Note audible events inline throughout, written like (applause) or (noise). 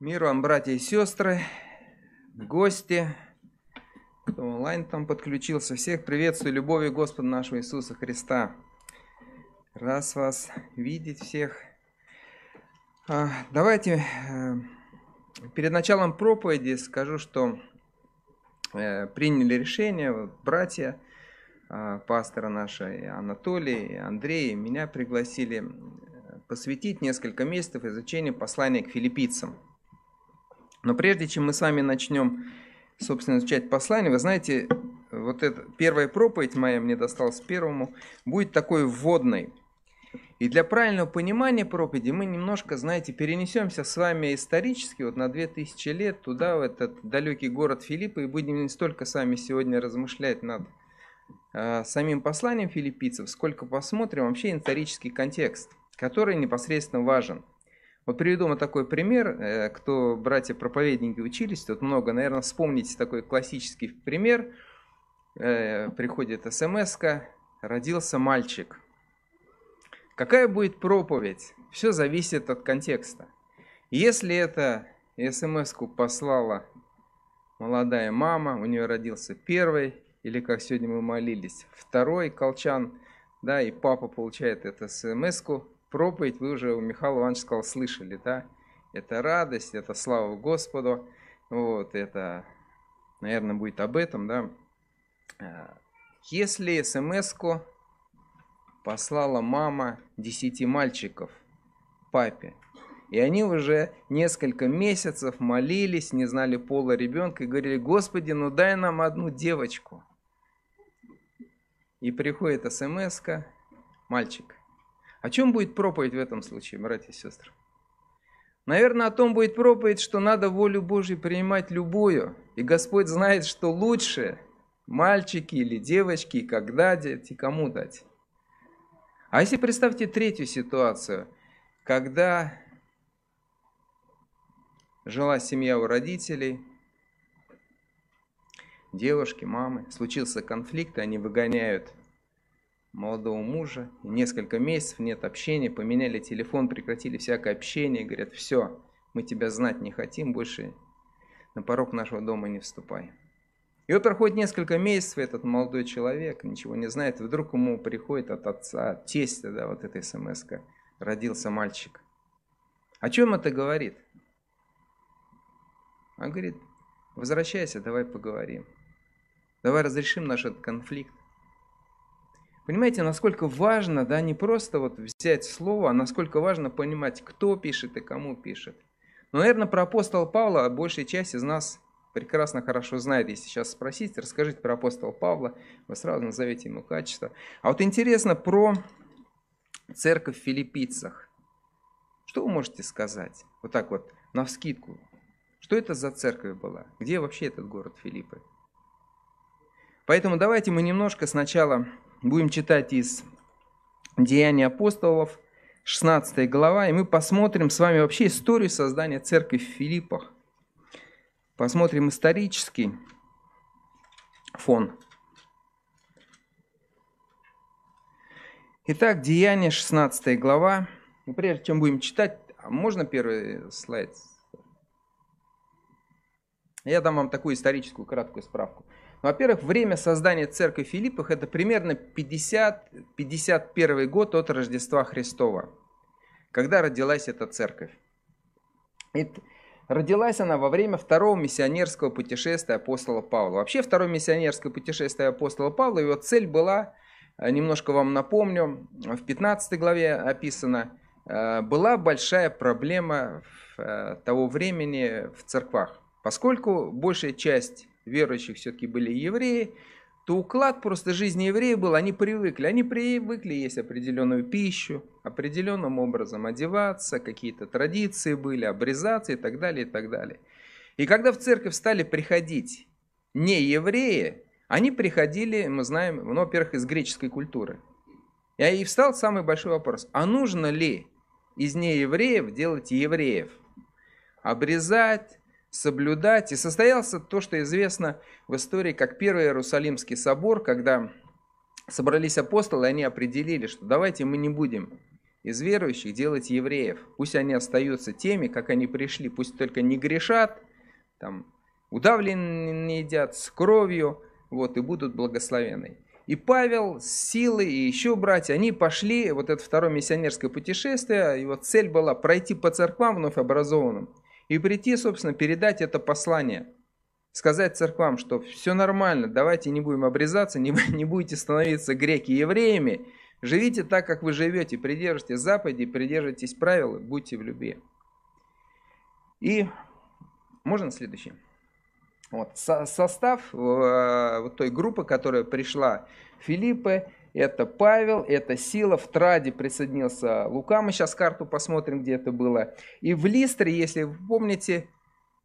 Мир вам, братья и сестры, гости, кто онлайн там подключился. Всех приветствую любовью Господа нашего Иисуса Христа. Раз вас видеть всех. А, давайте э, перед началом проповеди скажу, что э, приняли решение, братья, а, пастора наши, Анатолий, Андрей, меня пригласили э, посвятить несколько месяцев изучению послания к филиппийцам – но прежде чем мы с вами начнем, собственно, изучать послание, вы знаете, вот эта первая проповедь моя, мне досталась первому, будет такой вводной. И для правильного понимания проповеди мы немножко, знаете, перенесемся с вами исторически вот на 2000 лет туда, в этот далекий город Филиппа, и будем не столько с вами сегодня размышлять над э, самим посланием филиппийцев, сколько посмотрим вообще исторический контекст, который непосредственно важен – вот приведу вам такой пример. Э, кто братья-проповедники учились, тут много, наверное, вспомните такой классический пример. Э, приходит смс родился мальчик. Какая будет проповедь? Все зависит от контекста. Если это смс послала молодая мама, у нее родился первый, или как сегодня мы молились, второй колчан, да, и папа получает эту смс проповедь вы уже у Михаила Ивановича сказал, слышали, да? Это радость, это слава Господу, вот, это, наверное, будет об этом, да? А, если смс послала мама десяти мальчиков папе, и они уже несколько месяцев молились, не знали пола ребенка и говорили, Господи, ну дай нам одну девочку. И приходит смс мальчик, о чем будет проповедь в этом случае, братья и сестры? Наверное, о том будет проповедь, что надо волю Божью принимать любую. И Господь знает, что лучше мальчики или девочки, когда дать и кому дать. А если представьте третью ситуацию, когда жила семья у родителей, девушки, мамы, случился конфликт, и они выгоняют молодого мужа, несколько месяцев нет общения, поменяли телефон, прекратили всякое общение, говорят, все, мы тебя знать не хотим, больше на порог нашего дома не вступай. И вот проходит несколько месяцев, этот молодой человек ничего не знает, вдруг ему приходит от отца, от тестя, да, вот эта смс -ка, родился мальчик. О чем это говорит? Он говорит, возвращайся, давай поговорим. Давай разрешим наш этот конфликт. Понимаете, насколько важно, да, не просто вот взять слово, а насколько важно понимать, кто пишет и кому пишет. Но, наверное, про апостола Павла большая часть из нас прекрасно хорошо знает. Если сейчас спросить, расскажите про апостола Павла, вы сразу назовете ему качество. А вот интересно про церковь в филиппийцах. Что вы можете сказать? Вот так вот, на вскидку. Что это за церковь была? Где вообще этот город Филиппы? Поэтому давайте мы немножко сначала Будем читать из Деяний апостолов, 16 глава, и мы посмотрим с вами вообще историю создания церкви в Филиппах. Посмотрим исторический фон. Итак, Деяние, 16 глава. И прежде чем будем читать, а можно первый слайд? Я дам вам такую историческую краткую справку. Во-первых, время создания церкви в Филиппах это примерно 50-51 год от Рождества Христова, когда родилась эта церковь. И родилась она во время второго миссионерского путешествия апостола Павла. Вообще, второе миссионерское путешествие апостола Павла, его цель была, э, немножко вам напомню, в 15 главе описано, э, была большая проблема э, того времени в церквах. Поскольку большая часть верующих все-таки были евреи, то уклад просто жизни евреев был, они привыкли. Они привыкли есть определенную пищу, определенным образом одеваться, какие-то традиции были, обрезаться и так далее, и так далее. И когда в церковь стали приходить не евреи, они приходили, мы знаем, ну, во-первых, из греческой культуры. И встал самый большой вопрос, а нужно ли из неевреев делать евреев? Обрезать, соблюдать. И состоялся то, что известно в истории как Первый Иерусалимский собор, когда собрались апостолы, они определили, что давайте мы не будем из верующих делать евреев. Пусть они остаются теми, как они пришли, пусть только не грешат, там, удавленные не едят, с кровью, вот, и будут благословены. И Павел, Силы и еще братья, они пошли, вот это второе миссионерское путешествие, его цель была пройти по церквам вновь образованным и прийти, собственно, передать это послание. Сказать церквам, что все нормально, давайте не будем обрезаться, не, (laughs) не будете становиться греки евреями, живите так, как вы живете, придерживайтесь заповедей, придерживайтесь правил, будьте в любви. И можно следующий? Вот, со состав э, вот той группы, которая пришла, Филиппы, это Павел, это Сила, в Траде присоединился Лука, мы сейчас карту посмотрим, где это было. И в Листре, если вы помните,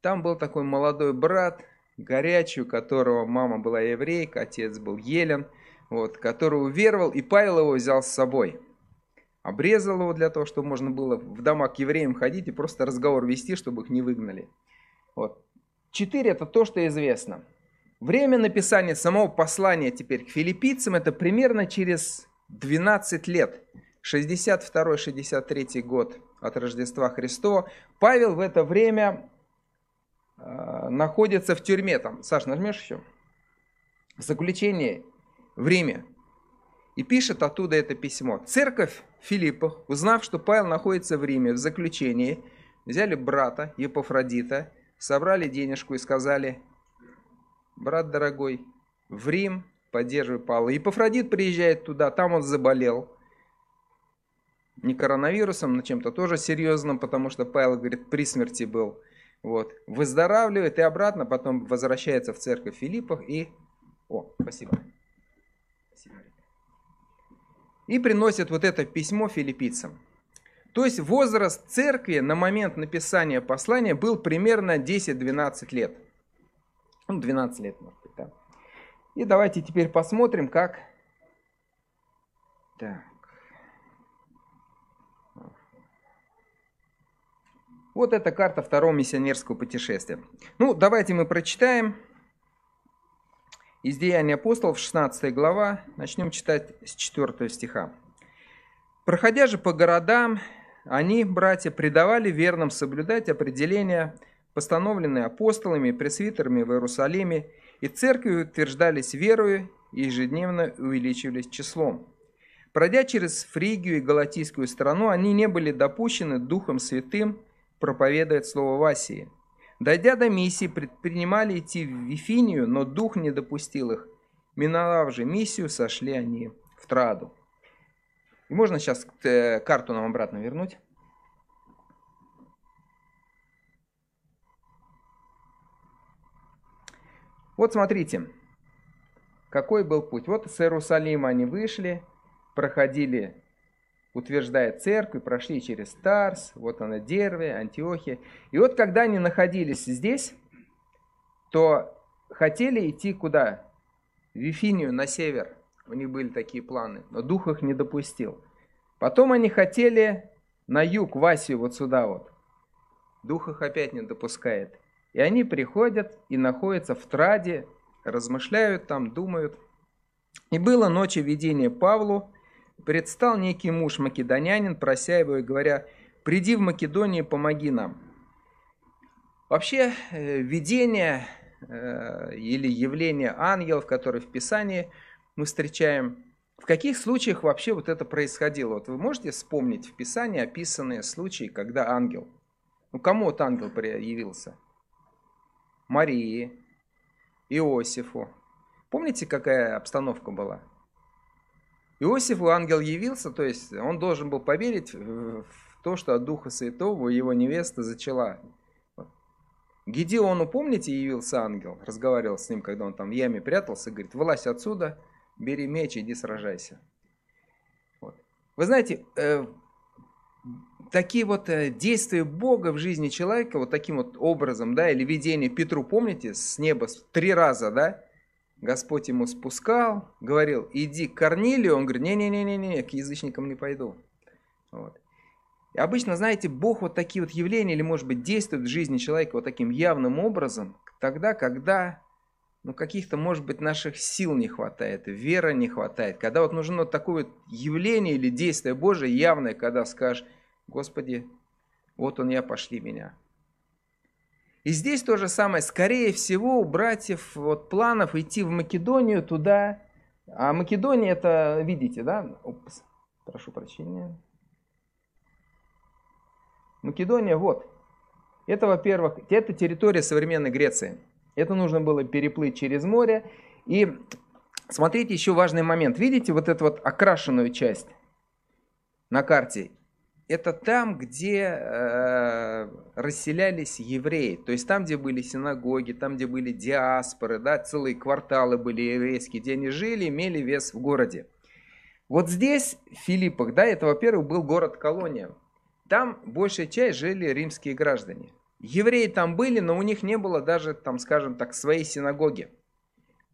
там был такой молодой брат, горячий, у которого мама была еврейка, отец был Елен, вот, который уверовал, и Павел его взял с собой. Обрезал его для того, чтобы можно было в дома к евреям ходить и просто разговор вести, чтобы их не выгнали. Вот. 4 это то, что известно. Время написания самого послания теперь к филиппийцам это примерно через 12 лет. 62-63 год от Рождества Христова. Павел в это время э, находится в тюрьме. Там, Саш, нажмешь еще? В заключении в Риме. И пишет оттуда это письмо. Церковь Филиппов, узнав, что Павел находится в Риме в заключении, взяли брата Епофродита – собрали денежку и сказали, брат дорогой, в Рим поддерживай Павла. И Пафродит приезжает туда, там он заболел. Не коронавирусом, но чем-то тоже серьезным, потому что Павел, говорит, при смерти был. Вот. Выздоравливает и обратно потом возвращается в церковь Филиппов и... О, спасибо. спасибо. И приносит вот это письмо филиппийцам. То есть возраст церкви на момент написания послания был примерно 10-12 лет. Ну, 12 лет, может быть, да. И давайте теперь посмотрим, как... Так. Вот эта карта второго миссионерского путешествия. Ну, давайте мы прочитаем из Деяния апостолов, 16 глава. Начнем читать с 4 стиха. «Проходя же по городам, они, братья, предавали верным соблюдать определения, постановленные апостолами и пресвитерами в Иерусалиме, и церкви утверждались верою и ежедневно увеличивались числом. Пройдя через Фригию и Галатийскую страну, они не были допущены Духом Святым проповедовать Слово в. Дойдя до миссии, предпринимали идти в Вифинию, но Дух не допустил их. Миновав же миссию, сошли они в Траду. И можно сейчас э, карту нам обратно вернуть. Вот смотрите, какой был путь. Вот с Иерусалима они вышли, проходили, утверждая церковь, прошли через Тарс, вот она Дерве, Антиохия. И вот когда они находились здесь, то хотели идти куда? В Вифинию на север. У них были такие планы, но дух их не допустил. Потом они хотели на юг, в Асию, вот сюда вот. Дух их опять не допускает. И они приходят и находятся в Траде, размышляют там, думают. И было ночью видение Павлу, предстал некий муж македонянин, прося его и говоря, «Приди в Македонию, помоги нам». Вообще, э, видение э, или явление ангелов, которые в Писании – мы встречаем. В каких случаях вообще вот это происходило? Вот вы можете вспомнить в Писании описанные случаи, когда ангел, ну кому вот ангел явился? Марии, Иосифу. Помните, какая обстановка была? Иосифу ангел явился, то есть он должен был поверить в то, что от Духа Святого его невеста зачала. Гедеону, помните, явился ангел, разговаривал с ним, когда он там в яме прятался, говорит, вылазь отсюда, бери меч, иди сражайся. Вот. Вы знаете, э, такие вот э, действия Бога в жизни человека, вот таким вот образом, да, или видение Петру, помните, с неба три раза, да, Господь ему спускал, говорил, иди к Корнилию, он говорит, не-не-не-не, к язычникам не пойду. Вот. И обычно, знаете, Бог вот такие вот явления или, может быть, действует в жизни человека вот таким явным образом, тогда, когда ну, каких-то, может быть, наших сил не хватает, веры не хватает. Когда вот нужно вот такое вот явление или действие Божие явное, когда скажешь, Господи, вот он я, пошли меня. И здесь то же самое. Скорее всего, у братьев вот планов идти в Македонию туда. А Македония это, видите, да? Опс, прошу прощения. Македония, вот. Это, во-первых, это территория современной Греции. Это нужно было переплыть через море. И смотрите, еще важный момент. Видите вот эту вот окрашенную часть на карте? Это там, где э, расселялись евреи. То есть там, где были синагоги, там, где были диаспоры, да, целые кварталы были еврейские, где они жили, имели вес в городе. Вот здесь, в Филиппах, да, это, во-первых, был город-колония. Там большая часть жили римские граждане. Евреи там были, но у них не было даже, там, скажем так, своей синагоги.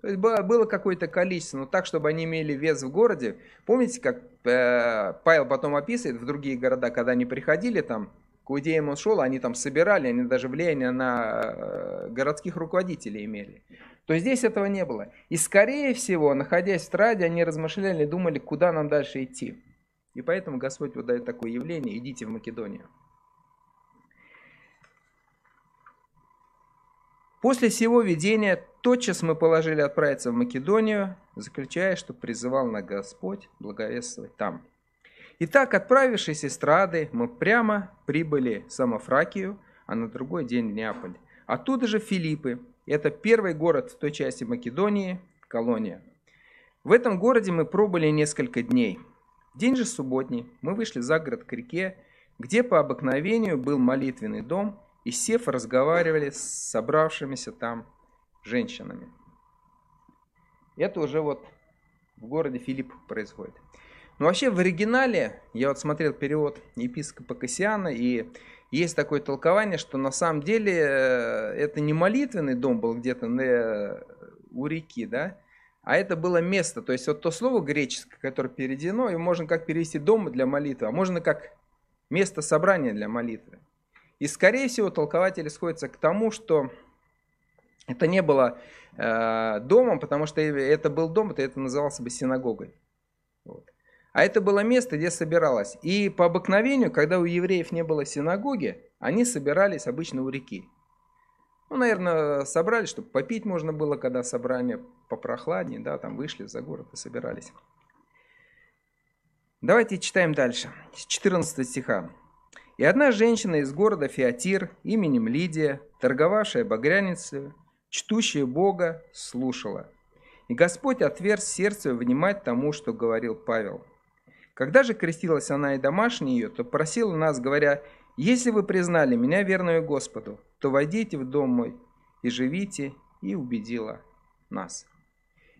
То есть было, какое-то количество, но так, чтобы они имели вес в городе. Помните, как э, Павел потом описывает в другие города, когда они приходили там, к иудеям он шел, они там собирали, они даже влияние на э, городских руководителей имели. То здесь этого не было. И скорее всего, находясь в страде, они размышляли, думали, куда нам дальше идти. И поэтому Господь вот дает такое явление, идите в Македонию. После всего видения тотчас мы положили отправиться в Македонию, заключая, что призывал на Господь благовествовать там. Итак, отправившись из Страды, мы прямо прибыли в Самофракию, а на другой день в Неаполь. Оттуда же Филиппы. Это первый город в той части Македонии, колония. В этом городе мы пробыли несколько дней. День же субботний мы вышли за город к реке, где по обыкновению был молитвенный дом – и сев разговаривали с собравшимися там женщинами. Это уже вот в городе Филипп происходит. Но вообще в оригинале, я вот смотрел перевод епископа Кассиана, и есть такое толкование, что на самом деле э, это не молитвенный дом был где-то на, у реки, да, а это было место. То есть вот то слово греческое, которое переведено, его можно как перевести дом для молитвы, а можно как место собрания для молитвы. И, скорее всего, толкователи сходятся к тому, что это не было э, домом, потому что это был дом, то это назывался бы синагогой. Вот. А это было место, где собиралось. И по обыкновению, когда у евреев не было синагоги, они собирались обычно у реки. Ну, наверное, собрались, чтобы попить можно было, когда собрание попрохладнее, да, там вышли за город и собирались. Давайте читаем дальше, с 14 стиха. И одна женщина из города Феатир именем Лидия, торговавшая багряницей, чтущая Бога, слушала. И Господь отверз сердце внимать тому, что говорил Павел. Когда же крестилась она и домашняя ее, то просила нас, говоря, «Если вы признали меня верную Господу, то войдите в дом мой и живите», и убедила нас.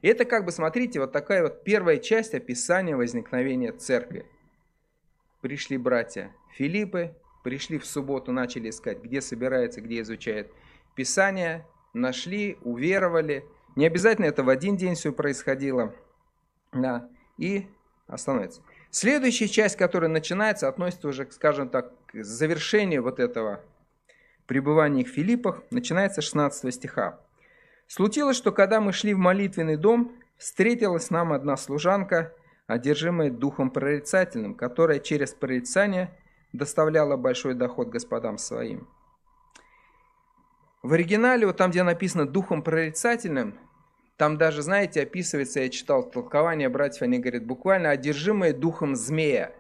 И это как бы, смотрите, вот такая вот первая часть описания возникновения церкви. Пришли братья Филиппы пришли в субботу, начали искать, где собирается, где изучает Писание, нашли, уверовали. Не обязательно это в один день все происходило. Да, и остановится. Следующая часть, которая начинается, относится уже, скажем так, к завершению вот этого пребывания в Филиппах, начинается 16 стиха. «Случилось, что когда мы шли в молитвенный дом, встретилась нам одна служанка, одержимая духом прорицательным, которая через прорицание доставляла большой доход господам своим. В оригинале, вот там, где написано «духом прорицательным», там даже, знаете, описывается, я читал толкование братьев, они говорят, буквально одержимые духом змея.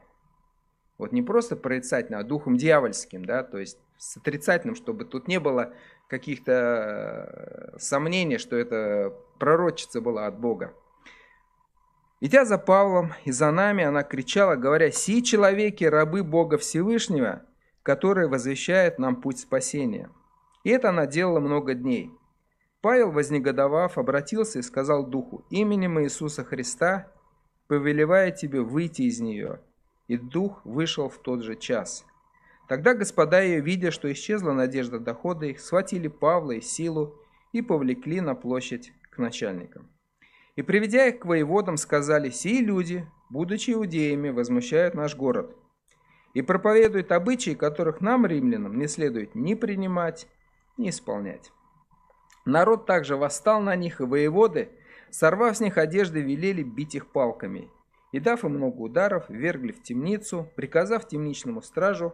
Вот не просто прорицательным, а духом дьявольским, да, то есть с отрицательным, чтобы тут не было каких-то э, сомнений, что это пророчица была от Бога. Идя за Павлом и за нами, она кричала, говоря, «Си человеки, рабы Бога Всевышнего, которые возвещают нам путь спасения». И это она делала много дней. Павел, вознегодовав, обратился и сказал Духу, «Именем Иисуса Христа повелевая тебе выйти из нее». И Дух вышел в тот же час. Тогда господа ее, видя, что исчезла надежда дохода их, схватили Павла и Силу и повлекли на площадь к начальникам. И приведя их к воеводам, сказали, «Сии люди, будучи иудеями, возмущают наш город и проповедуют обычаи, которых нам, римлянам, не следует ни принимать, ни исполнять». Народ также восстал на них, и воеводы, сорвав с них одежды, велели бить их палками. И дав им много ударов, вергли в темницу, приказав темничному стражу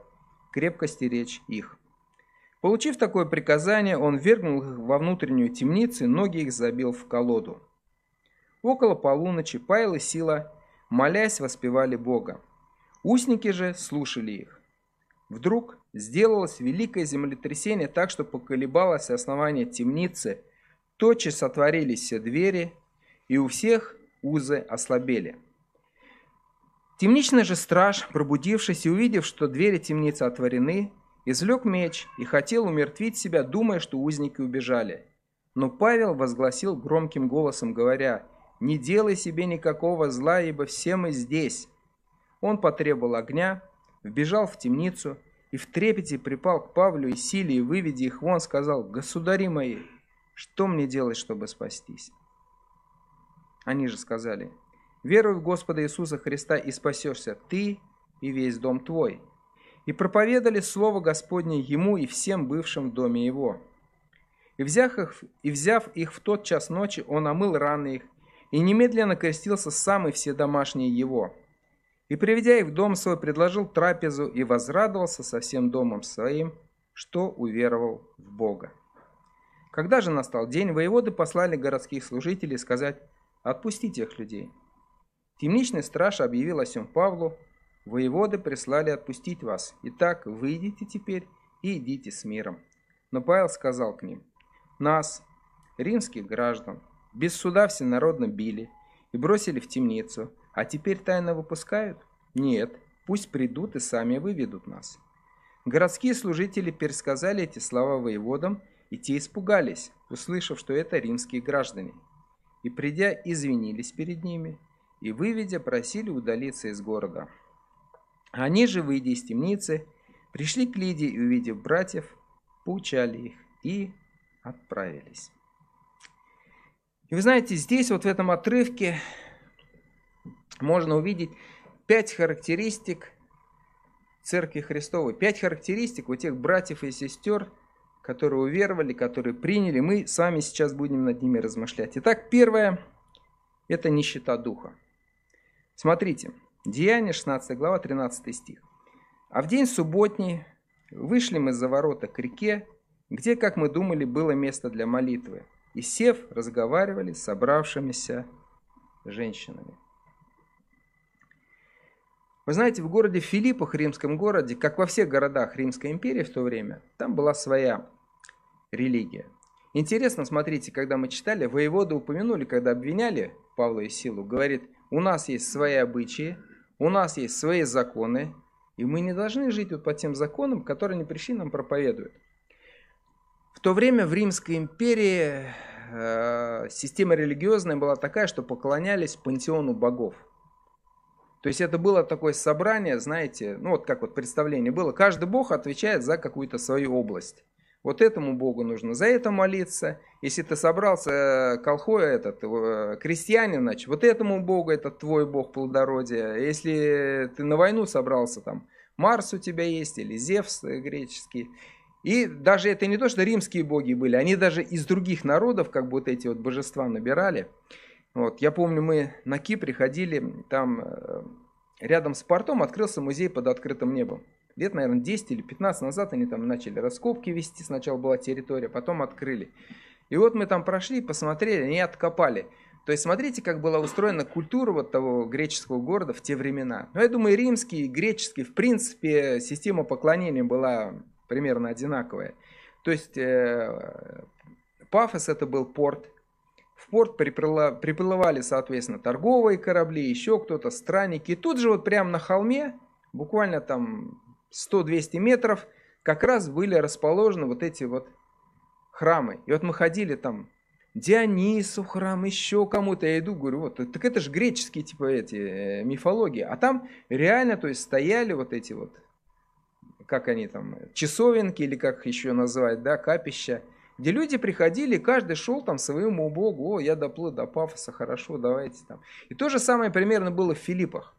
крепко стеречь их. Получив такое приказание, он вергнул их во внутреннюю темницу, и ноги их забил в колоду. Около полуночи Павел и Сила, молясь, воспевали Бога. Усники же слушали их. Вдруг сделалось великое землетрясение так, что поколебалось основание темницы, тотчас отворились все двери, и у всех узы ослабели. Темничный же страж, пробудившись и увидев, что двери темницы отворены, извлек меч и хотел умертвить себя, думая, что узники убежали. Но Павел возгласил громким голосом, говоря, «Не делай себе никакого зла, ибо все мы здесь». Он потребовал огня, вбежал в темницу и в трепете припал к Павлу и Силе, и, выведя их вон, сказал, «Государи мои, что мне делать, чтобы спастись?» Они же сказали, «Веруй в Господа Иисуса Христа и спасешься ты и весь дом твой». И проповедали Слово Господне ему и всем бывшим в доме его. И взяв, их, и взяв их в тот час ночи, он омыл раны их, и немедленно крестился сам и все домашние его. И, приведя их в дом свой, предложил трапезу и возрадовался со всем домом своим, что уверовал в Бога. Когда же настал день, воеводы послали городских служителей сказать «Отпустите их людей». Темничный страж объявил о сем Павлу, воеводы прислали отпустить вас. Итак, выйдите теперь и идите с миром. Но Павел сказал к ним, нас, римских граждан, без суда всенародно били и бросили в темницу, а теперь тайно выпускают? Нет, пусть придут и сами выведут нас. Городские служители пересказали эти слова воеводам, и те испугались, услышав, что это римские граждане. И придя, извинились перед ними, и выведя, просили удалиться из города. Они же, выйдя из темницы, пришли к Лидии и, увидев братьев, поучали их и отправились. И вы знаете, здесь вот в этом отрывке можно увидеть пять характеристик Церкви Христовой. Пять характеристик у тех братьев и сестер, которые уверовали, которые приняли. Мы с вами сейчас будем над ними размышлять. Итак, первое – это нищета духа. Смотрите, Деяние, 16 глава, 13 стих. «А в день субботний вышли мы за ворота к реке, где, как мы думали, было место для молитвы, и, сев, разговаривали с собравшимися женщинами». Вы знаете, в городе Филиппах, римском городе, как во всех городах Римской империи в то время, там была своя религия. Интересно, смотрите, когда мы читали, воеводы упомянули, когда обвиняли Павла и Силу, говорит, у нас есть свои обычаи, у нас есть свои законы, и мы не должны жить вот по тем законам, которые они пришли нам проповедуют. То время в Римской империи э, система религиозная была такая, что поклонялись пантеону богов – то есть это было такое собрание, знаете, ну вот как вот представление было, каждый бог отвечает за какую-то свою область. Вот этому богу нужно за это молиться. Если ты собрался э, колхой этот, э, крестьянин, значит, вот этому богу, это твой бог плодородия. Если ты на войну собрался, там, Марс у тебя есть, или Зевс греческий. И даже это не то, что римские боги были, они даже из других народов, как бы вот эти вот божества набирали. Вот, я помню, мы на Кипре ходили, там э, рядом с портом открылся музей под открытым небом. Лет, наверное, 10 или 15 назад они там начали раскопки вести. Сначала была территория, потом открыли. И вот мы там прошли, посмотрели, они откопали. То есть смотрите, как была устроена культура вот того греческого города в те времена. Ну, я думаю, римский, греческий, в принципе, система поклонения была примерно одинаковая. То есть э, Пафос это был порт, в порт приплывали, соответственно, торговые корабли, еще кто-то, странники. И тут же вот прямо на холме, буквально там 100-200 метров, как раз были расположены вот эти вот храмы. И вот мы ходили там, Дионису храм, еще кому-то. Я иду, говорю, вот, так это же греческие типа эти э, мифологии. А там реально, то есть стояли вот эти вот, как они там, часовенки или как еще называют, да, капища где люди приходили, каждый шел там своему богу, о, я доплыл до пафоса, хорошо, давайте там. И то же самое примерно было в Филиппах.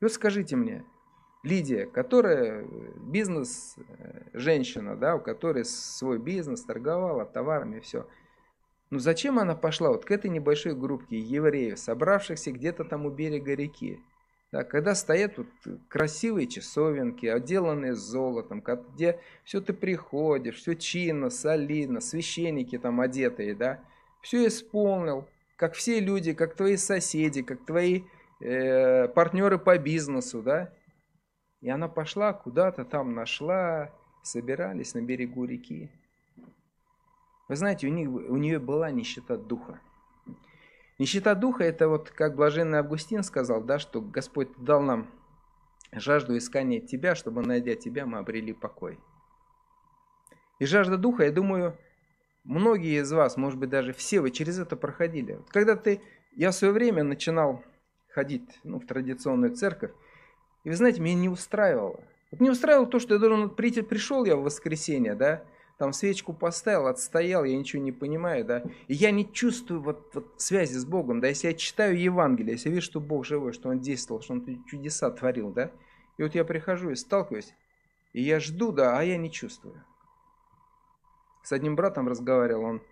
И вот скажите мне, Лидия, которая бизнес-женщина, да, у которой свой бизнес, торговала товарами, все. Ну зачем она пошла вот к этой небольшой группке евреев, собравшихся где-то там у берега реки? Да, когда стоят вот красивые часовенки, отделанные золотом, где все ты приходишь, все чинно, солидно, священники там одетые, да, все исполнил, как все люди, как твои соседи, как твои э, партнеры по бизнесу, да. И она пошла куда-то там нашла, собирались на берегу реки. Вы знаете, у, них, у нее была нищета духа. Нищета духа, это вот как блаженный Августин сказал, да, что Господь дал нам жажду искания Тебя, чтобы, найдя Тебя, мы обрели покой. И жажда духа, я думаю, многие из вас, может быть, даже все вы через это проходили. Вот когда ты, я в свое время начинал ходить ну, в традиционную церковь, и вы знаете, меня не устраивало. Вот не устраивало то, что я должен прийти, пришел я в воскресенье, да, там свечку поставил, отстоял, я ничего не понимаю, да, и я не чувствую вот, вот связи с Богом, да, если я читаю Евангелие, если я вижу, что Бог живой, что Он действовал, что Он чудеса творил, да, и вот я прихожу и сталкиваюсь, и я жду, да, а я не чувствую. С одним братом разговаривал, он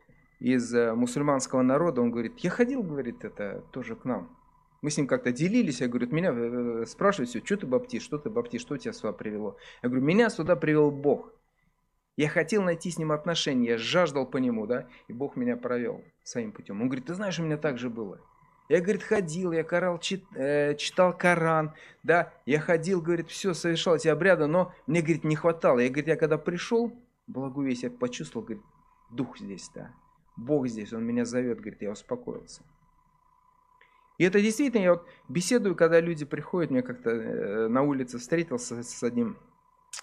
из э, мусульманского народа, он говорит, я ходил, говорит, это тоже к нам, мы с ним как-то делились, я говорю, меня э, спрашивают все, что ты баптист, что ты баптист, что тебя сюда привело? Я говорю, меня сюда привел Бог. Я хотел найти с ним отношения, я жаждал по нему, да, и Бог меня провел своим путем. Он говорит, ты знаешь, у меня так же было. Я, говорит, ходил, я корал, чит, э, читал Коран, да, я ходил, говорит, все, совершал эти обряды, но мне, говорит, не хватало. Я, говорит, я когда пришел, благую я почувствовал, говорит, дух здесь, да, Бог здесь, он меня зовет, говорит, я успокоился. И это действительно, я вот беседую, когда люди приходят, мне как-то э, на улице встретился с одним,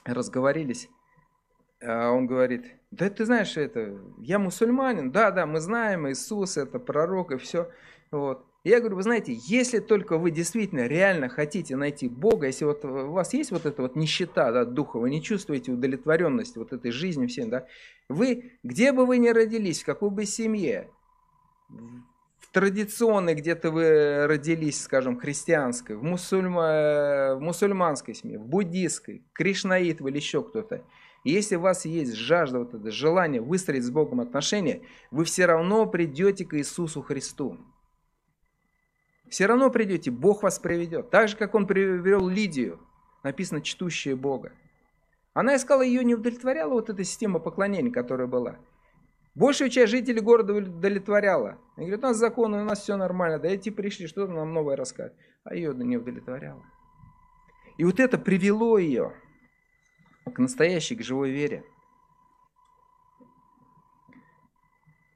разговорились, он говорит, да ты знаешь, это, я мусульманин, да, да, мы знаем, Иисус это пророк и все. Вот. Я говорю, вы знаете, если только вы действительно реально хотите найти Бога, если вот у вас есть вот эта вот нищета да, духа, вы не чувствуете удовлетворенность вот этой жизни всем, да, вы, где бы вы ни родились, в какой бы семье, традиционной, где-то вы родились, скажем, христианской, в, мусульма, в мусульманской семье, в буддийской, кришнаит вы или еще кто-то, если у вас есть жажда, вот это желание выстроить с Богом отношения, вы все равно придете к Иисусу Христу. Все равно придете, Бог вас приведет. Так же, как Он привел Лидию, написано «чтущая Бога». Она искала, ее не удовлетворяла вот эта система поклонения, которая была. Большую часть жителей города удовлетворяла. Они говорят, у нас законы, у нас все нормально, да эти пришли, что нам новое рассказать. А ее не удовлетворяло. И вот это привело ее к настоящей, к живой вере.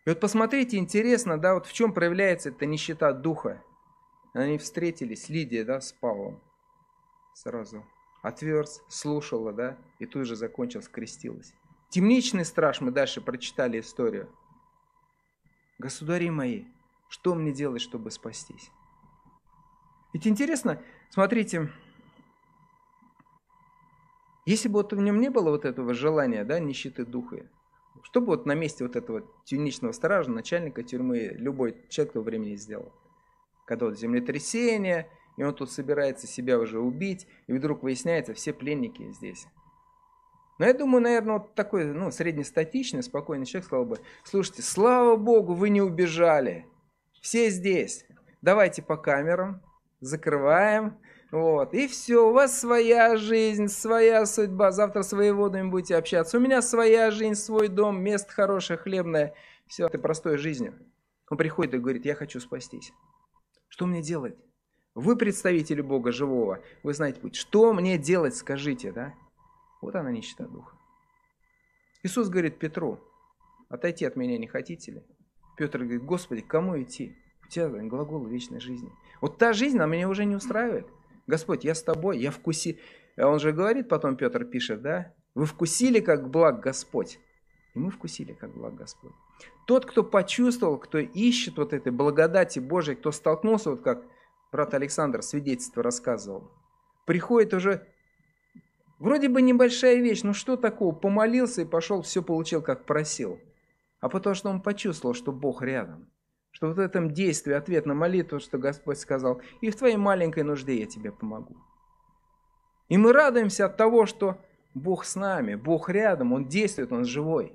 И вот посмотрите, интересно, да, вот в чем проявляется эта нищета духа. Они встретились, Лидия, да, с Павлом. Сразу отверз, слушала, да, и тут же закончилась, крестилась. Темничный страж, мы дальше прочитали историю. Государи мои, что мне делать, чтобы спастись? Ведь интересно, смотрите, если бы вот в нем не было вот этого желания, да, нищеты духа, что бы вот на месте вот этого темничного стража, начальника тюрьмы, любой человек того времени сделал? Когда вот землетрясение, и он тут собирается себя уже убить, и вдруг выясняется, все пленники здесь. Но я думаю, наверное, вот такой ну, среднестатичный, спокойный человек сказал бы, слушайте, слава богу, вы не убежали. Все здесь. Давайте по камерам, закрываем. Вот, и все, у вас своя жизнь, своя судьба. Завтра с воеводами будете общаться. У меня своя жизнь, свой дом, место хорошее, хлебное. Все, это простой жизнью. Он приходит и говорит, я хочу спастись. Что мне делать? Вы представители Бога живого, вы знаете путь. Что мне делать, скажите, да? Вот она нищета духа. Иисус говорит Петру, отойти от меня не хотите ли? Петр говорит, Господи, к кому идти? У тебя глагол вечной жизни. Вот та жизнь, она меня уже не устраивает. Господь, я с тобой, я вкуси. А он же говорит, потом Петр пишет, да? Вы вкусили, как благ Господь. И мы вкусили, как благ Господь. Тот, кто почувствовал, кто ищет вот этой благодати Божией, кто столкнулся, вот как брат Александр свидетельство рассказывал, приходит уже Вроде бы небольшая вещь, но что такого? Помолился и пошел, все получил, как просил. А потому что он почувствовал, что Бог рядом. Что вот в этом действии, ответ на молитву, что Господь сказал, и в твоей маленькой нужде я тебе помогу. И мы радуемся от того, что Бог с нами, Бог рядом, Он действует, Он живой.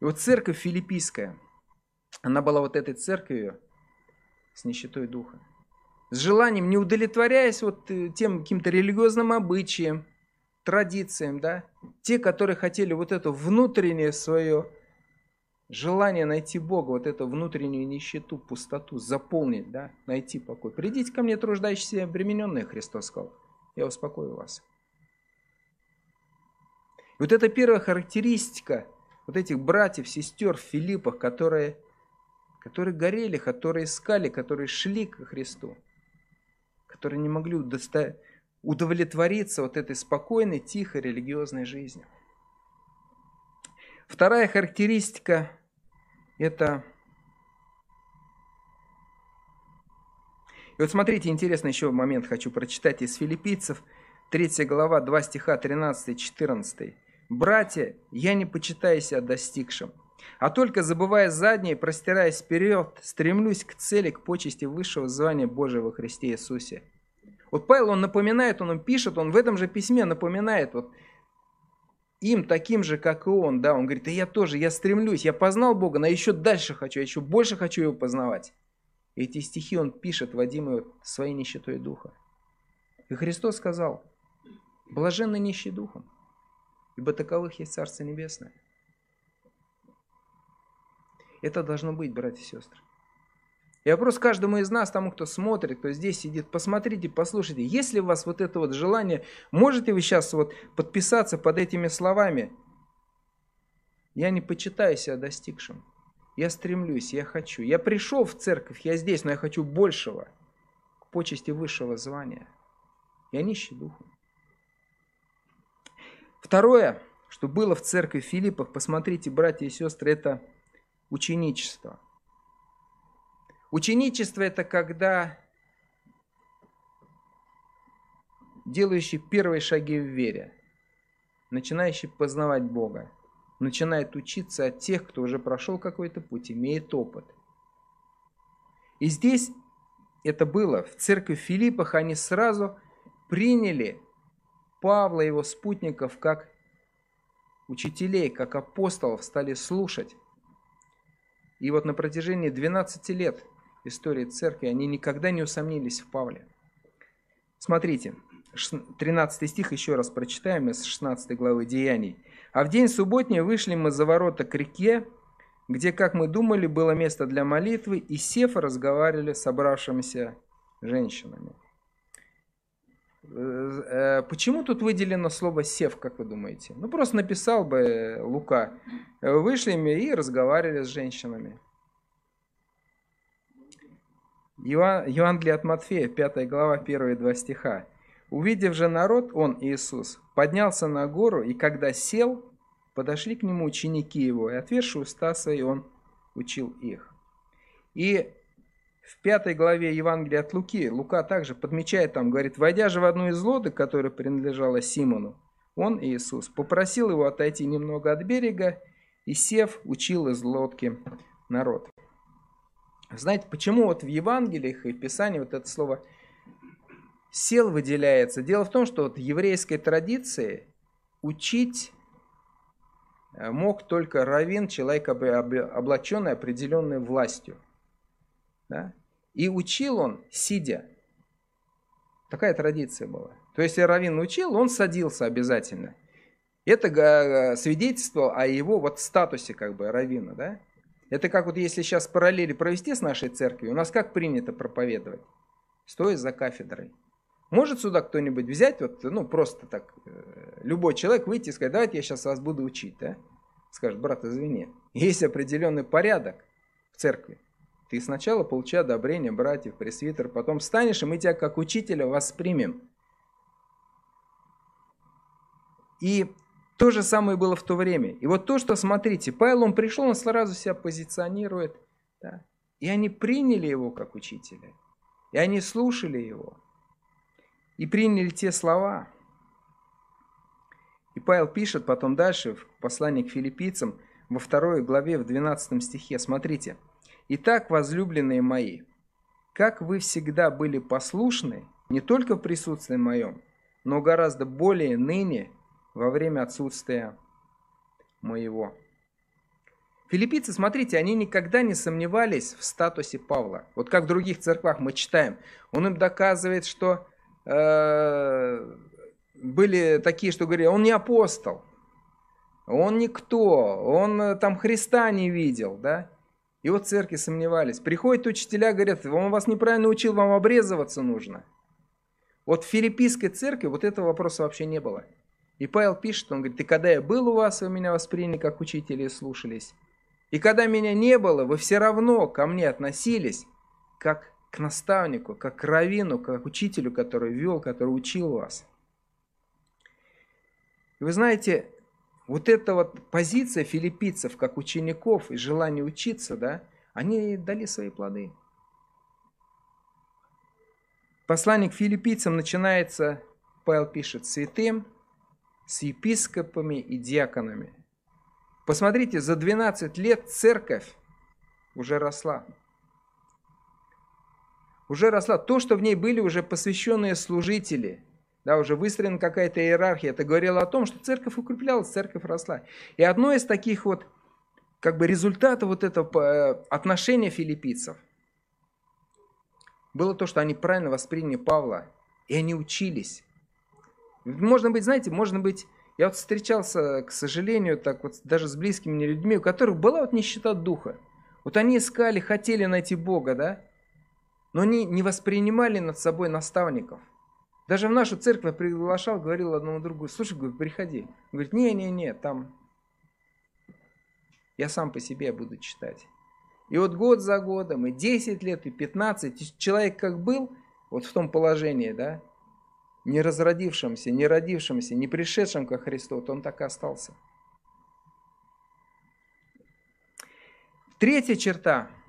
И вот церковь филиппийская, она была вот этой церковью с нищетой духа. С желанием, не удовлетворяясь вот э, тем каким-то религиозным обычаям, традициям, да, те, которые хотели вот это внутреннее свое желание найти Бога, вот эту внутреннюю нищету, пустоту, заполнить, да, найти покой. Придите ко мне, труждающиеся и обремененные, Христос сказал, я успокою вас. И вот это первая характеристика вот этих братьев, сестер в Филиппах, которые, которые горели, которые искали, которые шли к Христу, которые не могли удовлетвориться вот этой спокойной, тихой религиозной жизнью. Вторая характеристика – это... И вот смотрите, интересный еще момент хочу прочитать из филиппийцев, 3 глава, 2 стиха 13-14. Братья, я не почитаю себя достигшим, а только забывая заднее, простираясь вперед, стремлюсь к цели, к почести высшего звания Божьего Христе Иисусе. Вот Павел, он напоминает, он пишет, он в этом же письме напоминает вот им таким же, как и он, да, он говорит, и я тоже, я стремлюсь, я познал Бога, но еще дальше хочу, я еще больше хочу его познавать. Эти стихи он пишет, Вадиму, своей нищетой духа. И Христос сказал, блаженны нищий духом, ибо таковых есть Царство Небесное. Это должно быть, братья и сестры. Я вопрос каждому из нас, тому, кто смотрит, кто здесь сидит, посмотрите, послушайте, есть ли у вас вот это вот желание, можете вы сейчас вот подписаться под этими словами? Я не почитаю себя достигшим. Я стремлюсь, я хочу. Я пришел в церковь, я здесь, но я хочу большего, к почести высшего звания. Я нищий духом. Второе, что было в церкви Филиппах, посмотрите, братья и сестры, это ученичество. Ученичество – это когда делающий первые шаги в вере, начинающий познавать Бога, начинает учиться от тех, кто уже прошел какой-то путь, имеет опыт. И здесь это было. В церкви Филиппах они сразу приняли Павла и его спутников как учителей, как апостолов, стали слушать. И вот на протяжении 12 лет истории церкви они никогда не усомнились в Павле. Смотрите, 13 стих еще раз прочитаем из 16 главы Деяний. «А в день субботний вышли мы за ворота к реке, где, как мы думали, было место для молитвы, и сев разговаривали с собравшимися женщинами». Э, э, почему тут выделено слово «сев», как вы думаете? Ну, просто написал бы Лука. Вышли мы и разговаривали с женщинами. Евангелие от Матфея, 5 глава, 1 два стиха. «Увидев же народ, он, Иисус, поднялся на гору, и когда сел, подошли к нему ученики его, и, отверши уста свои, он учил их». И в пятой главе Евангелия от Луки, Лука также подмечает там, говорит, «Войдя же в одну из лодок, которая принадлежала Симону, он, Иисус, попросил его отойти немного от берега, и, сев, учил из лодки народ». Знаете, почему вот в Евангелиях и Писании вот это слово «сел» выделяется? Дело в том, что вот в еврейской традиции учить э, мог только раввин, человек, облаченный определенной властью. Да? И учил он, сидя. Такая традиция была. То есть, если раввин учил, он садился обязательно. Это э, свидетельство о его вот статусе как бы раввина, да? Это как вот если сейчас параллели провести с нашей церковью, у нас как принято проповедовать? Стоя за кафедрой. Может сюда кто-нибудь взять, вот, ну просто так, э, любой человек выйти и сказать, давайте я сейчас вас буду учить, да? Скажет, брат, извини, есть определенный порядок в церкви. Ты сначала получи одобрение братьев, пресвитер, потом встанешь, и мы тебя как учителя воспримем. И то же самое было в то время. И вот то, что, смотрите, Павел, он пришел, он сразу себя позиционирует. Да? И они приняли его как учителя. И они слушали его. И приняли те слова. И Павел пишет потом дальше в послании к филиппийцам во второй главе, в 12 стихе. Смотрите. «Итак, возлюбленные мои, как вы всегда были послушны, не только в присутствии моем, но гораздо более ныне во время отсутствия моего. Филиппийцы, смотрите, они никогда не сомневались в статусе Павла. Вот как в других церквах мы читаем. Он им доказывает, что э, были такие, что говорили, он не апостол, он никто, он э, там Христа не видел, да? И вот церкви сомневались. Приходят учителя, говорят, он вас неправильно учил, вам обрезываться нужно. Вот в филиппийской церкви вот этого вопроса вообще не было. И Павел пишет, он говорит, и когда я был у вас, вы меня восприняли как учителя и слушались. И когда меня не было, вы все равно ко мне относились как к наставнику, как к раввину, как к учителю, который вел, который учил вас. И вы знаете, вот эта вот позиция филиппийцев как учеников и желание учиться, да, они дали свои плоды. Послание к филиппийцам начинается, Павел пишет, святым, с епископами и диаконами. Посмотрите, за 12 лет церковь уже росла. Уже росла. То, что в ней были уже посвященные служители, да, уже выстроена какая-то иерархия, это говорило о том, что церковь укреплялась, церковь росла. И одно из таких вот как бы результатов вот этого э, отношения филиппийцев было то, что они правильно восприняли Павла, и они учились. Можно быть, знаете, можно быть я вот встречался, к сожалению, так вот даже с близкими мне людьми, у которых была вот нищета духа. Вот они искали, хотели найти Бога, да? Но они не воспринимали над собой наставников. Даже в нашу церковь приглашал, говорил одному другу, слушай, говорю, приходи. Он говорит, не-не-не, там я сам по себе буду читать. И вот год за годом, и 10 лет, и 15, человек как был, вот в том положении, да, не разродившимся, не родившимся, не пришедшим ко Христу, вот он так и остался. Третья черта –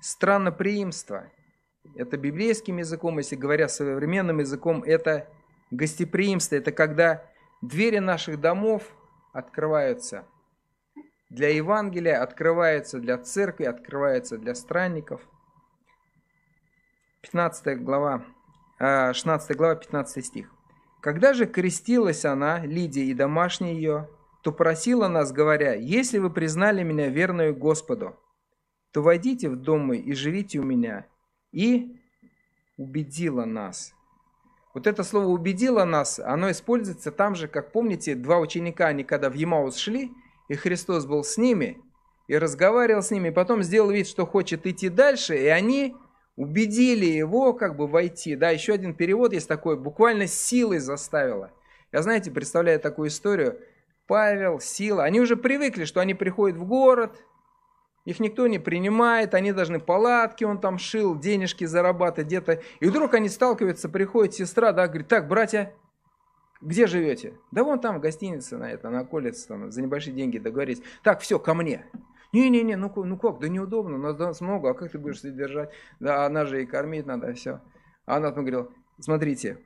странноприимство. Это библейским языком, если говоря современным языком, это гостеприимство. Это когда двери наших домов открываются для Евангелия, открываются для церкви, открываются для странников. 15 глава 16 а, глава, 15 стих. «Когда же крестилась она, Лидия и домашняя ее, то просила нас, говоря, «Если вы признали меня верную Господу, то войдите в дом мой и живите у меня». И убедила нас. Вот это слово «убедила нас», оно используется там же, как помните, два ученика, они когда в Емаус шли, и Христос был с ними, и разговаривал с ними, и потом сделал вид, что хочет идти дальше, и они убедили его как бы войти. Да, еще один перевод есть такой, буквально силой заставила. Я, знаете, представляю такую историю. Павел, Сила, они уже привыкли, что они приходят в город, их никто не принимает, они должны палатки, он там шил, денежки зарабатывать где-то. И вдруг они сталкиваются, приходит сестра, да, говорит, так, братья, где живете? Да вон там в гостинице на это, на колец, там, за небольшие деньги договорились. Так, все, ко мне. Не-не-не, ну, ну как, да неудобно, у нас много, а как ты будешь содержать? Да, она же и кормить надо, все. А она потом говорила, смотрите,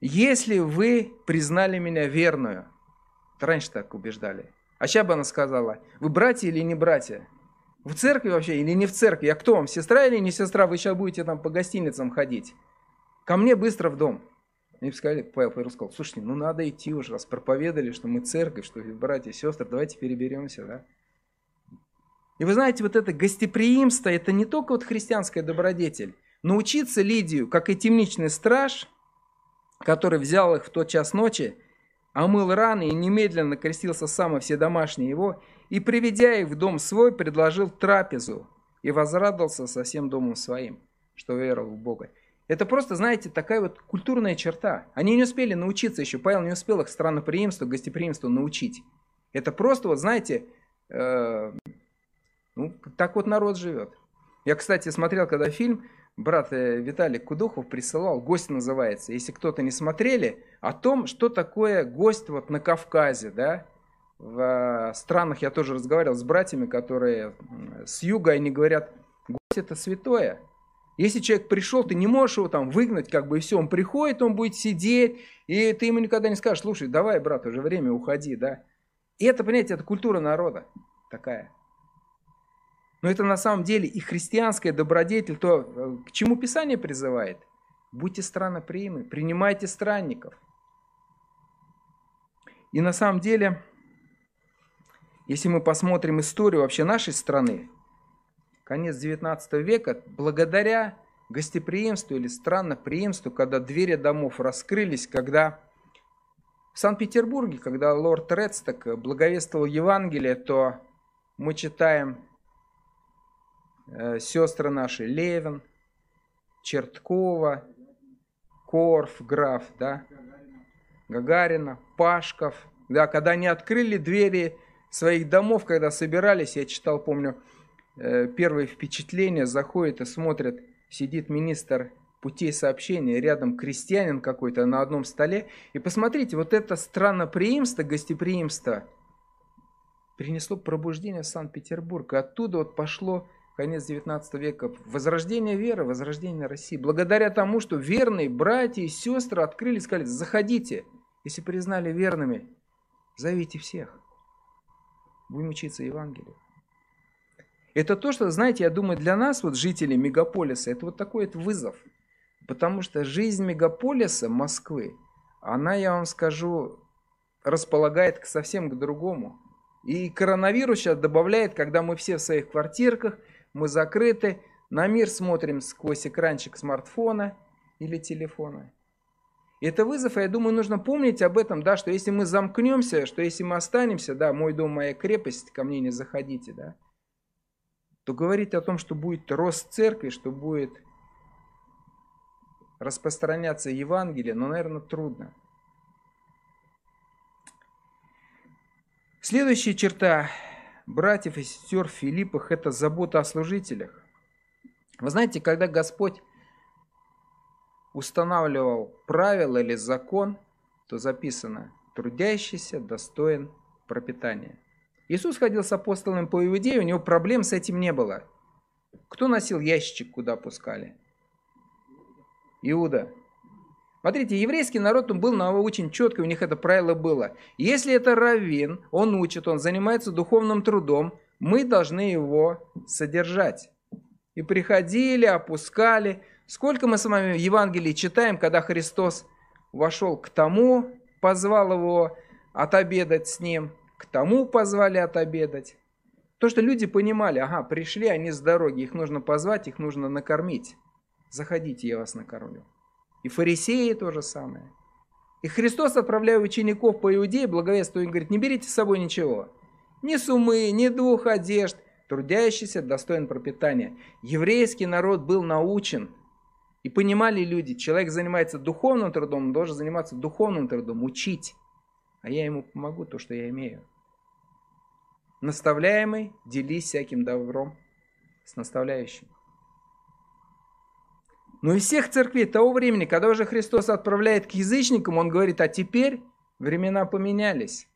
если вы признали меня верную, раньше так убеждали, а сейчас бы она сказала, вы братья или не братья? В церкви вообще или не в церкви? Я кто вам, сестра или не сестра? Вы сейчас будете там по гостиницам ходить. Ко мне быстро в дом. Мне сказали, Павел, Павел сказал, слушайте, ну надо идти уже, раз проповедовали, что мы церковь, что братья и сестры, давайте переберемся, да? И вы знаете, вот это гостеприимство, это не только вот христианская добродетель. Научиться Лидию, как и темничный страж, который взял их в тот час ночи, омыл раны и немедленно крестился сам и все домашние его, и, приведя их в дом свой, предложил трапезу и возрадовался со всем домом своим, что веровал в Бога. Это просто, знаете, такая вот культурная черта. Они не успели научиться еще, Павел не успел их странноприимству, гостеприимству научить. Это просто, вот знаете, э, ну, так вот народ живет. Я, кстати, смотрел, когда фильм, брат э, Виталий Кудухов присылал, «Гость» называется. Если кто-то не смотрели, о том, что такое гость вот на Кавказе, да, в э, странах я тоже разговаривал с братьями, которые с юга, они говорят, гость это святое. Если человек пришел, ты не можешь его там выгнать, как бы и все, он приходит, он будет сидеть, и ты ему никогда не скажешь, слушай, давай, брат, уже время, уходи, да. И это, понимаете, это культура народа такая. Но это на самом деле и христианская добродетель, то, э, к чему Писание призывает. Будьте странноприимы, принимайте странников. И на самом деле, если мы посмотрим историю вообще нашей страны, конец 19 века, благодаря гостеприимству или странноприимству, когда двери домов раскрылись, когда в Санкт-Петербурге, когда лорд Редсток благовествовал Евангелие, то мы читаем сестры наши Левин, Черткова, Корф, граф, да, Гагарина, Пашков, да, когда они открыли двери своих домов, когда собирались, я читал, помню, э, первые впечатления, заходят и смотрят, сидит министр путей сообщения, рядом крестьянин какой-то на одном столе. И посмотрите, вот это странноприимство, гостеприимство принесло пробуждение в Санкт-Петербург. Оттуда вот пошло конец 19 века, возрождение веры, возрождение России. Благодаря тому, что верные братья и сестры открыли, сказали, заходите, если признали верными, зовите всех. Будем учиться Евангелию. Это то, что, знаете, я думаю, для нас, вот жителей мегаполиса, это вот такой вот вызов. Потому что жизнь мегаполиса Москвы, она, я вам скажу, располагает совсем к другому. И коронавирус сейчас добавляет, когда мы все в своих квартирках, мы закрыты, на мир смотрим сквозь экранчик смартфона или телефона. И это вызов, и я думаю, нужно помнить об этом, да, что если мы замкнемся, что если мы останемся, да, мой дом, моя крепость, ко мне не заходите, да, то говорить о том, что будет рост церкви, что будет распространяться Евангелие, ну, наверное, трудно. Следующая черта братьев и сестер Филиппах – это забота о служителях. Вы знаете, когда Господь устанавливал правила или закон, то записано «трудящийся достоин пропитания». Иисус ходил с апостолами по Иудее, у него проблем с этим не было. Кто носил ящичек, куда пускали? Иуда. Смотрите, еврейский народ он был научен четко, у них это правило было. Если это раввин, он учит, он занимается духовным трудом, мы должны его содержать. И приходили, опускали. Сколько мы с вами в Евангелии читаем, когда Христос вошел к тому, позвал его отобедать с ним, к тому позвали отобедать. То, что люди понимали, ага, пришли они с дороги, их нужно позвать, их нужно накормить. Заходите, я вас накормлю. И фарисеи то же самое. И Христос, отправляя учеников по Иудее, благовествует, говорит, не берите с собой ничего. Ни сумы, ни двух одежд. Трудящийся достоин пропитания. Еврейский народ был научен. И понимали люди, человек занимается духовным трудом, он должен заниматься духовным трудом, учить. А я ему помогу то, что я имею. Наставляемый, делись всяким добром с наставляющим. Но из всех церквей того времени, когда уже Христос отправляет к язычникам, Он говорит, а теперь времена поменялись.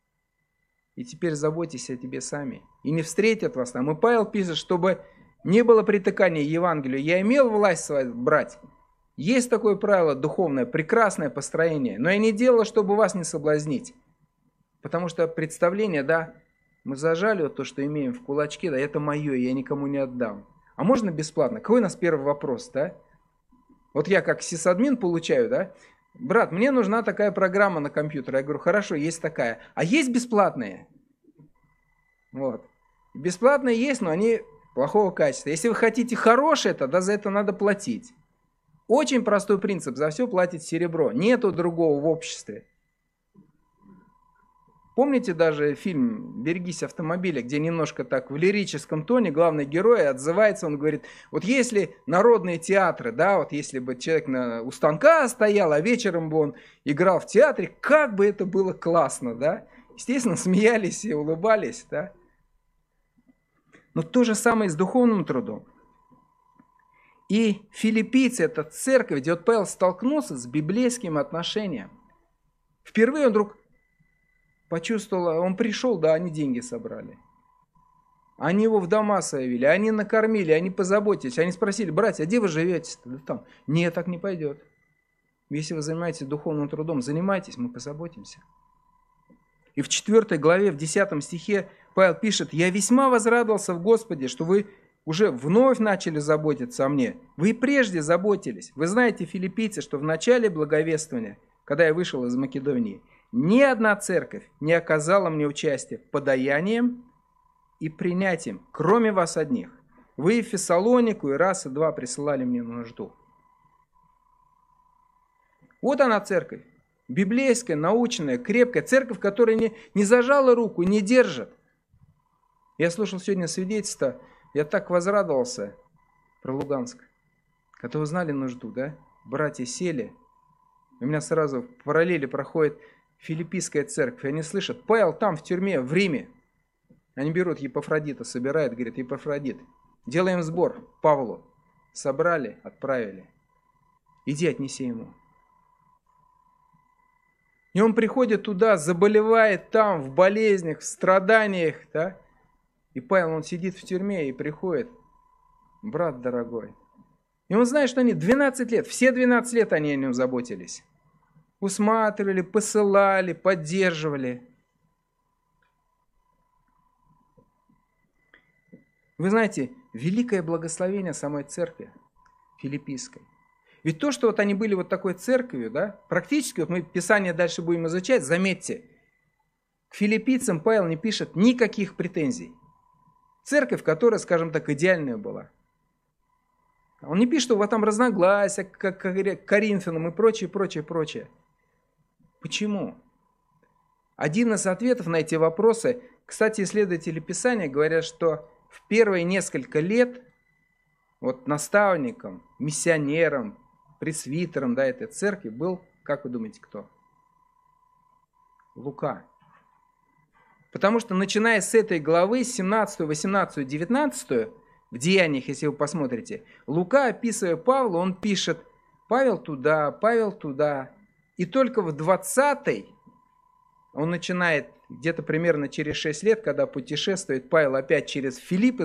И теперь заботьтесь о тебе сами. И не встретят вас там. И Павел пишет, чтобы не было притыкания Евангелию. Я имел власть свою брать. Есть такое правило духовное, прекрасное построение. Но я не делал, чтобы вас не соблазнить. Потому что представление, да, мы зажали вот то, что имеем в кулачке, да, это мое, я никому не отдам. А можно бесплатно? Какой у нас первый вопрос, да? Вот я как сисадмин получаю, да, брат, мне нужна такая программа на компьютер. Я говорю, хорошо, есть такая. А есть бесплатные? Вот. Бесплатные есть, но они плохого качества. Если вы хотите хорошее, тогда за это надо платить. Очень простой принцип. За все платит серебро. Нету другого в обществе. Помните даже фильм «Берегись автомобиля», где немножко так в лирическом тоне главный герой отзывается, он говорит, вот если народные театры, да, вот если бы человек на, у станка стоял, а вечером бы он играл в театре, как бы это было классно, да? Естественно, (laughs) смеялись и улыбались, да? Но то же самое с духовным трудом. И филиппийцы, это церковь, где вот Павел столкнулся с библейским отношением. Впервые он вдруг почувствовал, он пришел, да, они деньги собрали. Они его в дома совели, они накормили, они позаботились. Они спросили, братья, а где вы живете-то? Да там. Нет, так не пойдет. Если вы занимаетесь духовным трудом, занимайтесь, мы позаботимся. И в 4 главе, в 10 стихе Павел пишет, «Я весьма возрадовался в Господе, что вы уже вновь начали заботиться о мне. Вы и прежде заботились. Вы знаете, филиппийцы, что в начале благовествования, когда я вышел из Македонии, ни одна церковь не оказала мне участия подаянием и принятием, кроме вас одних. Вы и Фессалонику, и раз, и два присылали мне нужду. Вот она церковь. Библейская, научная, крепкая. Церковь, которая не, не зажала руку, не держит. Я слушал сегодня свидетельство я так возрадовался про Луганск. Когда узнали нужду, да? Братья сели. У меня сразу в параллели проходит филиппийская церковь. Они слышат, Павел там в тюрьме, в Риме. Они берут Епафродита, собирают, говорят, Епафродит, делаем сбор Павлу. Собрали, отправили. Иди отнеси ему. И он приходит туда, заболевает там, в болезнях, в страданиях, да? И Павел, он сидит в тюрьме и приходит, брат дорогой. И он знает, что они 12 лет, все 12 лет они о нем заботились. Усматривали, посылали, поддерживали. Вы знаете, великое благословение самой церкви филиппийской. Ведь то, что вот они были вот такой церковью, да, практически, вот мы Писание дальше будем изучать, заметьте, к филиппийцам Павел не пишет никаких претензий. Церковь, которая, скажем так, идеальная была. Он не пишет, что в этом разногласия, как к Коринфянам и прочее, прочее, прочее. Почему? Один из ответов на эти вопросы, кстати, исследователи Писания говорят, что в первые несколько лет вот наставником, миссионером, пресвитером да, этой церкви был, как вы думаете, кто? Лука. Потому что начиная с этой главы, 17, 18, 19, в Деяниях, если вы посмотрите, Лука, описывая Павла, он пишет, Павел туда, Павел туда. И только в 20 он начинает где-то примерно через 6 лет, когда путешествует, Павел опять через Филиппа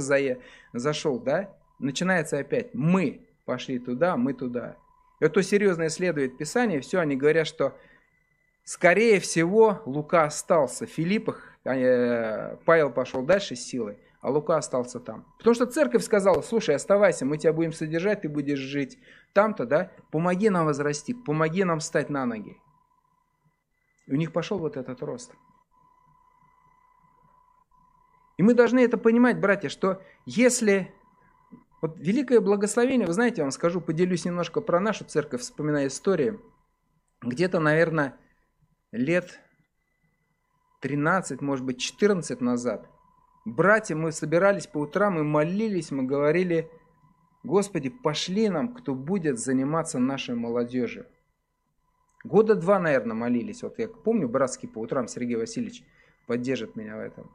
зашел, да, начинается опять «мы пошли туда, мы туда». Вот то серьезно исследует Писание, все, они говорят, что скорее всего Лука остался в Филиппах, Э, Павел пошел дальше с силой, а Лука остался там. Потому что церковь сказала, слушай, оставайся, мы тебя будем содержать, ты будешь жить там-то, да, помоги нам возрасти, помоги нам встать на ноги. И у них пошел вот этот рост. И мы должны это понимать, братья, что если... Вот великое благословение, вы знаете, я вам скажу, поделюсь немножко про нашу церковь, вспоминая историю. Где-то, наверное, лет 13, может быть, 14 назад, братья, мы собирались по утрам и молились, мы говорили, Господи, пошли нам, кто будет заниматься нашей молодежью. Года два, наверное, молились. Вот я помню, братский по утрам Сергей Васильевич поддержит меня в этом.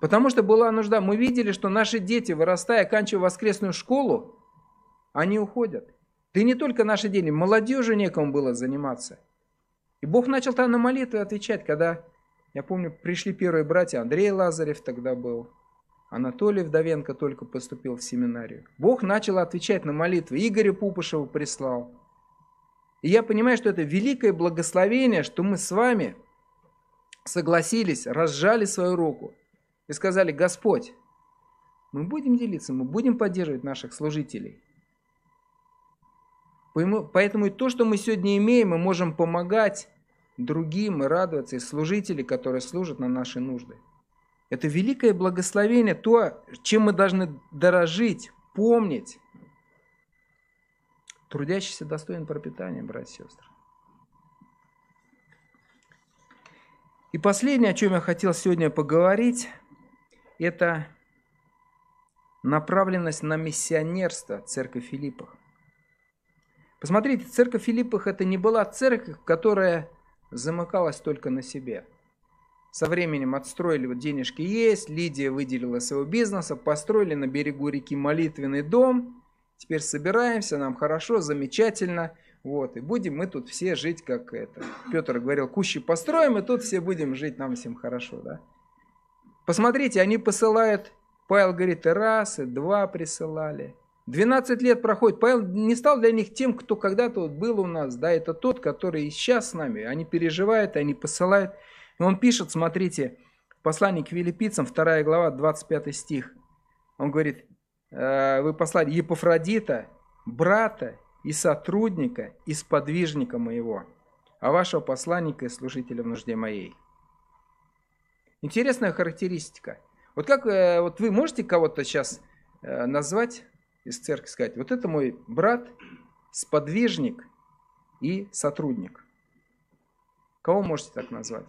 Потому что была нужда. Мы видели, что наши дети, вырастая, оканчивая воскресную школу, они уходят. Да и не только наши дети, молодежи некому было заниматься. И Бог начал там на молитвы отвечать, когда я помню, пришли первые братья, Андрей Лазарев тогда был, Анатолий Вдовенко только поступил в семинарию. Бог начал отвечать на молитвы, Игоря Пупышева прислал. И я понимаю, что это великое благословение, что мы с вами согласились, разжали свою руку и сказали, Господь, мы будем делиться, мы будем поддерживать наших служителей. Поэтому и то, что мы сегодня имеем, мы можем помогать другим и радоваться, и служители, которые служат на наши нужды. Это великое благословение, то, чем мы должны дорожить, помнить. Трудящийся достоин пропитания, братья и сестры. И последнее, о чем я хотел сегодня поговорить, это направленность на миссионерство церкви Филиппах. Посмотрите, церковь Филиппах это не была церковь, которая замыкалась только на себе. Со временем отстроили, вот денежки есть, Лидия выделила своего бизнеса, построили на берегу реки молитвенный дом, теперь собираемся, нам хорошо, замечательно, вот, и будем мы тут все жить, как это, Петр говорил, кущи построим, и тут все будем жить, нам всем хорошо, да. Посмотрите, они посылают, Павел говорит, и раз, и два присылали, 12 лет проходит. Павел не стал для них тем, кто когда-то вот был у нас. Да, это тот, который и сейчас с нами. Они переживают, они посылают. И он пишет, смотрите, послание к филиппийцам, 2 глава, 25 стих. Он говорит, э, вы послали Епофродита, брата и сотрудника, и сподвижника моего, а вашего посланника и служителя в нужде моей. Интересная характеристика. Вот как э, вот вы можете кого-то сейчас э, назвать из церкви, сказать, вот это мой брат, сподвижник и сотрудник. Кого можете так назвать?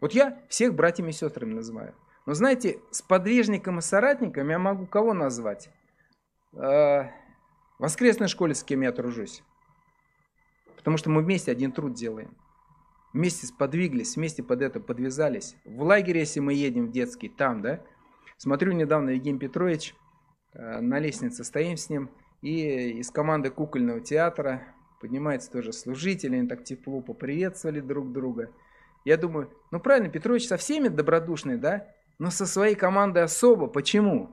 Вот я всех братьями и сестрами называю. Но знаете, с подвижником и соратником я могу кого назвать? Э, в воскресной школе, с кем я тружусь. Потому что мы вместе один труд делаем. Вместе сподвиглись, вместе под это подвязались. В лагере, если мы едем в детский, там, да? Смотрю недавно Евгений Петрович, э, на лестнице стоим с ним, и из команды кукольного театра поднимается тоже служитель, они так тепло поприветствовали друг друга. Я думаю, ну правильно, Петрович со всеми добродушный, да? Но со своей командой особо. Почему?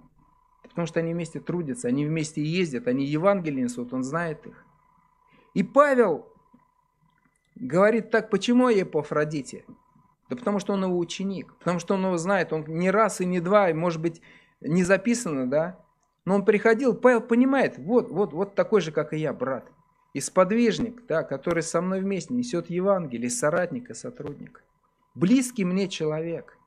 Потому что они вместе трудятся, они вместе ездят, они Евангелие несут, он знает их. И Павел говорит так, почему о Епофродите? Да потому что он его ученик, потому что он его знает, он не раз и не два, и может быть не записано, да? Но он приходил, Павел понимает, вот, вот, вот такой же, как и я, брат. И сподвижник, да, который со мной вместе несет Евангелие, соратник и сотрудник. Близкий мне человек.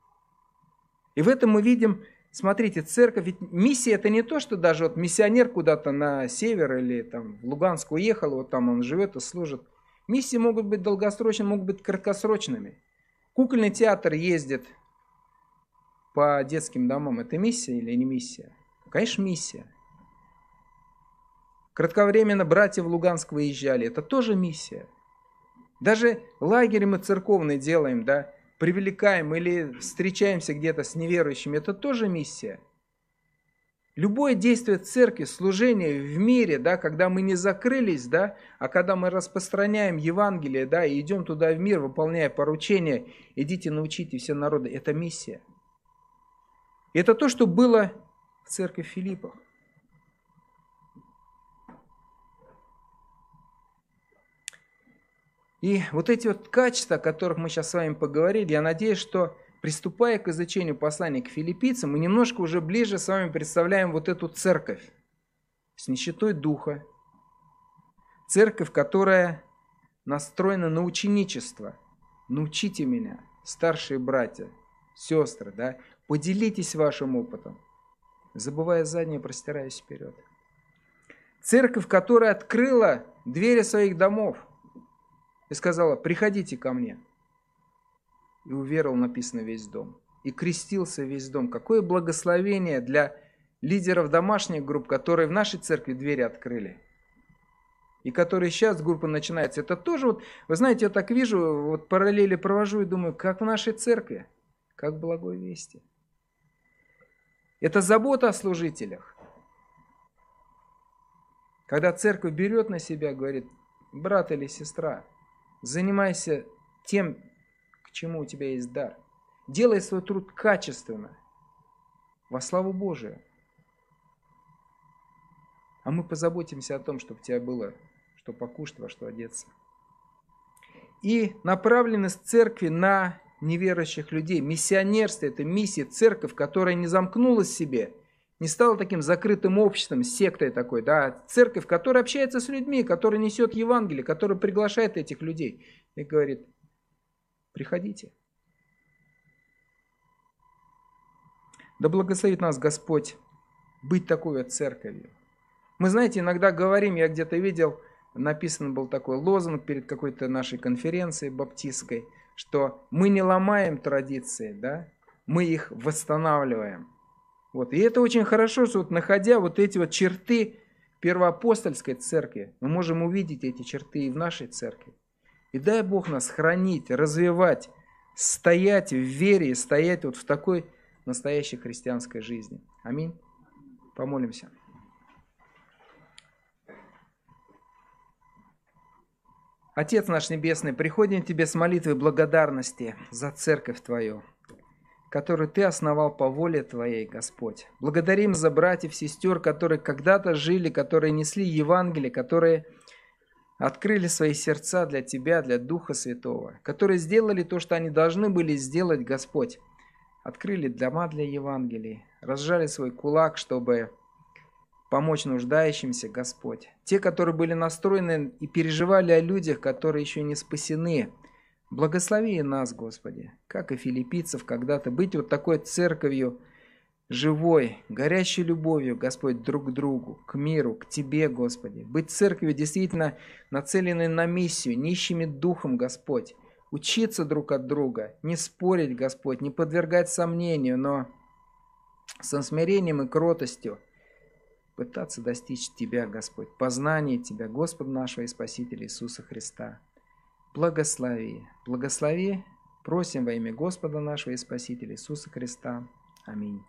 И в этом мы видим, смотрите, церковь, ведь миссия это не то, что даже вот миссионер куда-то на север или там в Луганск уехал, вот там он живет и служит. Миссии могут быть долгосрочными, могут быть краткосрочными. Кукольный театр ездит по детским домам. Это миссия или не миссия? Конечно, миссия. Кратковременно братья в Луганск выезжали. Это тоже миссия. Даже лагерь мы церковный делаем, да, привлекаем или встречаемся где-то с неверующими. Это тоже миссия. Любое действие церкви, служение в мире, да, когда мы не закрылись, да, а когда мы распространяем Евангелие, да, и идем туда в мир, выполняя поручения, идите научите все народы, это миссия. Это то, что было в церкви Филиппах. И вот эти вот качества, о которых мы сейчас с вами поговорили, я надеюсь, что приступая к изучению послания к филиппийцам, мы немножко уже ближе с вами представляем вот эту церковь с нищетой духа, церковь, которая настроена на ученичество. Научите меня, старшие братья, сестры, да, поделитесь вашим опытом. Забывая заднее, простираясь вперед. Церковь, которая открыла двери своих домов и сказала, приходите ко мне – и уверовал, написано, весь дом. И крестился весь дом. Какое благословение для лидеров домашних групп, которые в нашей церкви двери открыли. И которые сейчас группа начинается. Это тоже вот, вы знаете, я так вижу, вот параллели провожу и думаю, как в нашей церкви, как в благой вести. Это забота о служителях. Когда церковь берет на себя, говорит, брат или сестра, занимайся тем, к чему у тебя есть дар. Делай свой труд качественно, во славу Божию. А мы позаботимся о том, чтобы у тебя было что покушать, во что одеться. И направленность церкви на неверующих людей. Миссионерство – это миссия, церковь, которая не замкнулась в себе, не стала таким закрытым обществом, сектой такой, да, церковь, которая общается с людьми, которая несет Евангелие, которая приглашает этих людей и говорит, Приходите. Да благословит нас Господь быть такой вот церковью. Мы, знаете, иногда говорим, я где-то видел, написан был такой лозунг перед какой-то нашей конференцией баптистской, что мы не ломаем традиции, да, мы их восстанавливаем. Вот. И это очень хорошо, что вот находя вот эти вот черты первоапостольской церкви, мы можем увидеть эти черты и в нашей церкви. И дай Бог нас хранить, развивать, стоять в вере и стоять вот в такой настоящей христианской жизни. Аминь. Помолимся. Отец наш Небесный, приходим к Тебе с молитвой благодарности за церковь Твою, которую Ты основал по воле Твоей, Господь. Благодарим за братьев, сестер, которые когда-то жили, которые несли Евангелие, которые открыли свои сердца для Тебя, для Духа Святого, которые сделали то, что они должны были сделать, Господь. открыли дома для Евангелий, разжали свой кулак, чтобы помочь нуждающимся, Господь. Те, которые были настроены и переживали о людях, которые еще не спасены. Благослови нас, Господи, как и филиппийцев когда-то, быть вот такой церковью, живой, горящей любовью, Господь, друг к другу, к миру, к Тебе, Господи. Быть церковью действительно нацеленной на миссию, нищими духом, Господь. Учиться друг от друга, не спорить, Господь, не подвергать сомнению, но со смирением и кротостью – пытаться достичь Тебя, Господь, познания Тебя, Господа нашего и Спасителя Иисуса Христа. Благослови, благослови, просим во имя Господа нашего и Спасителя Иисуса Христа. Аминь.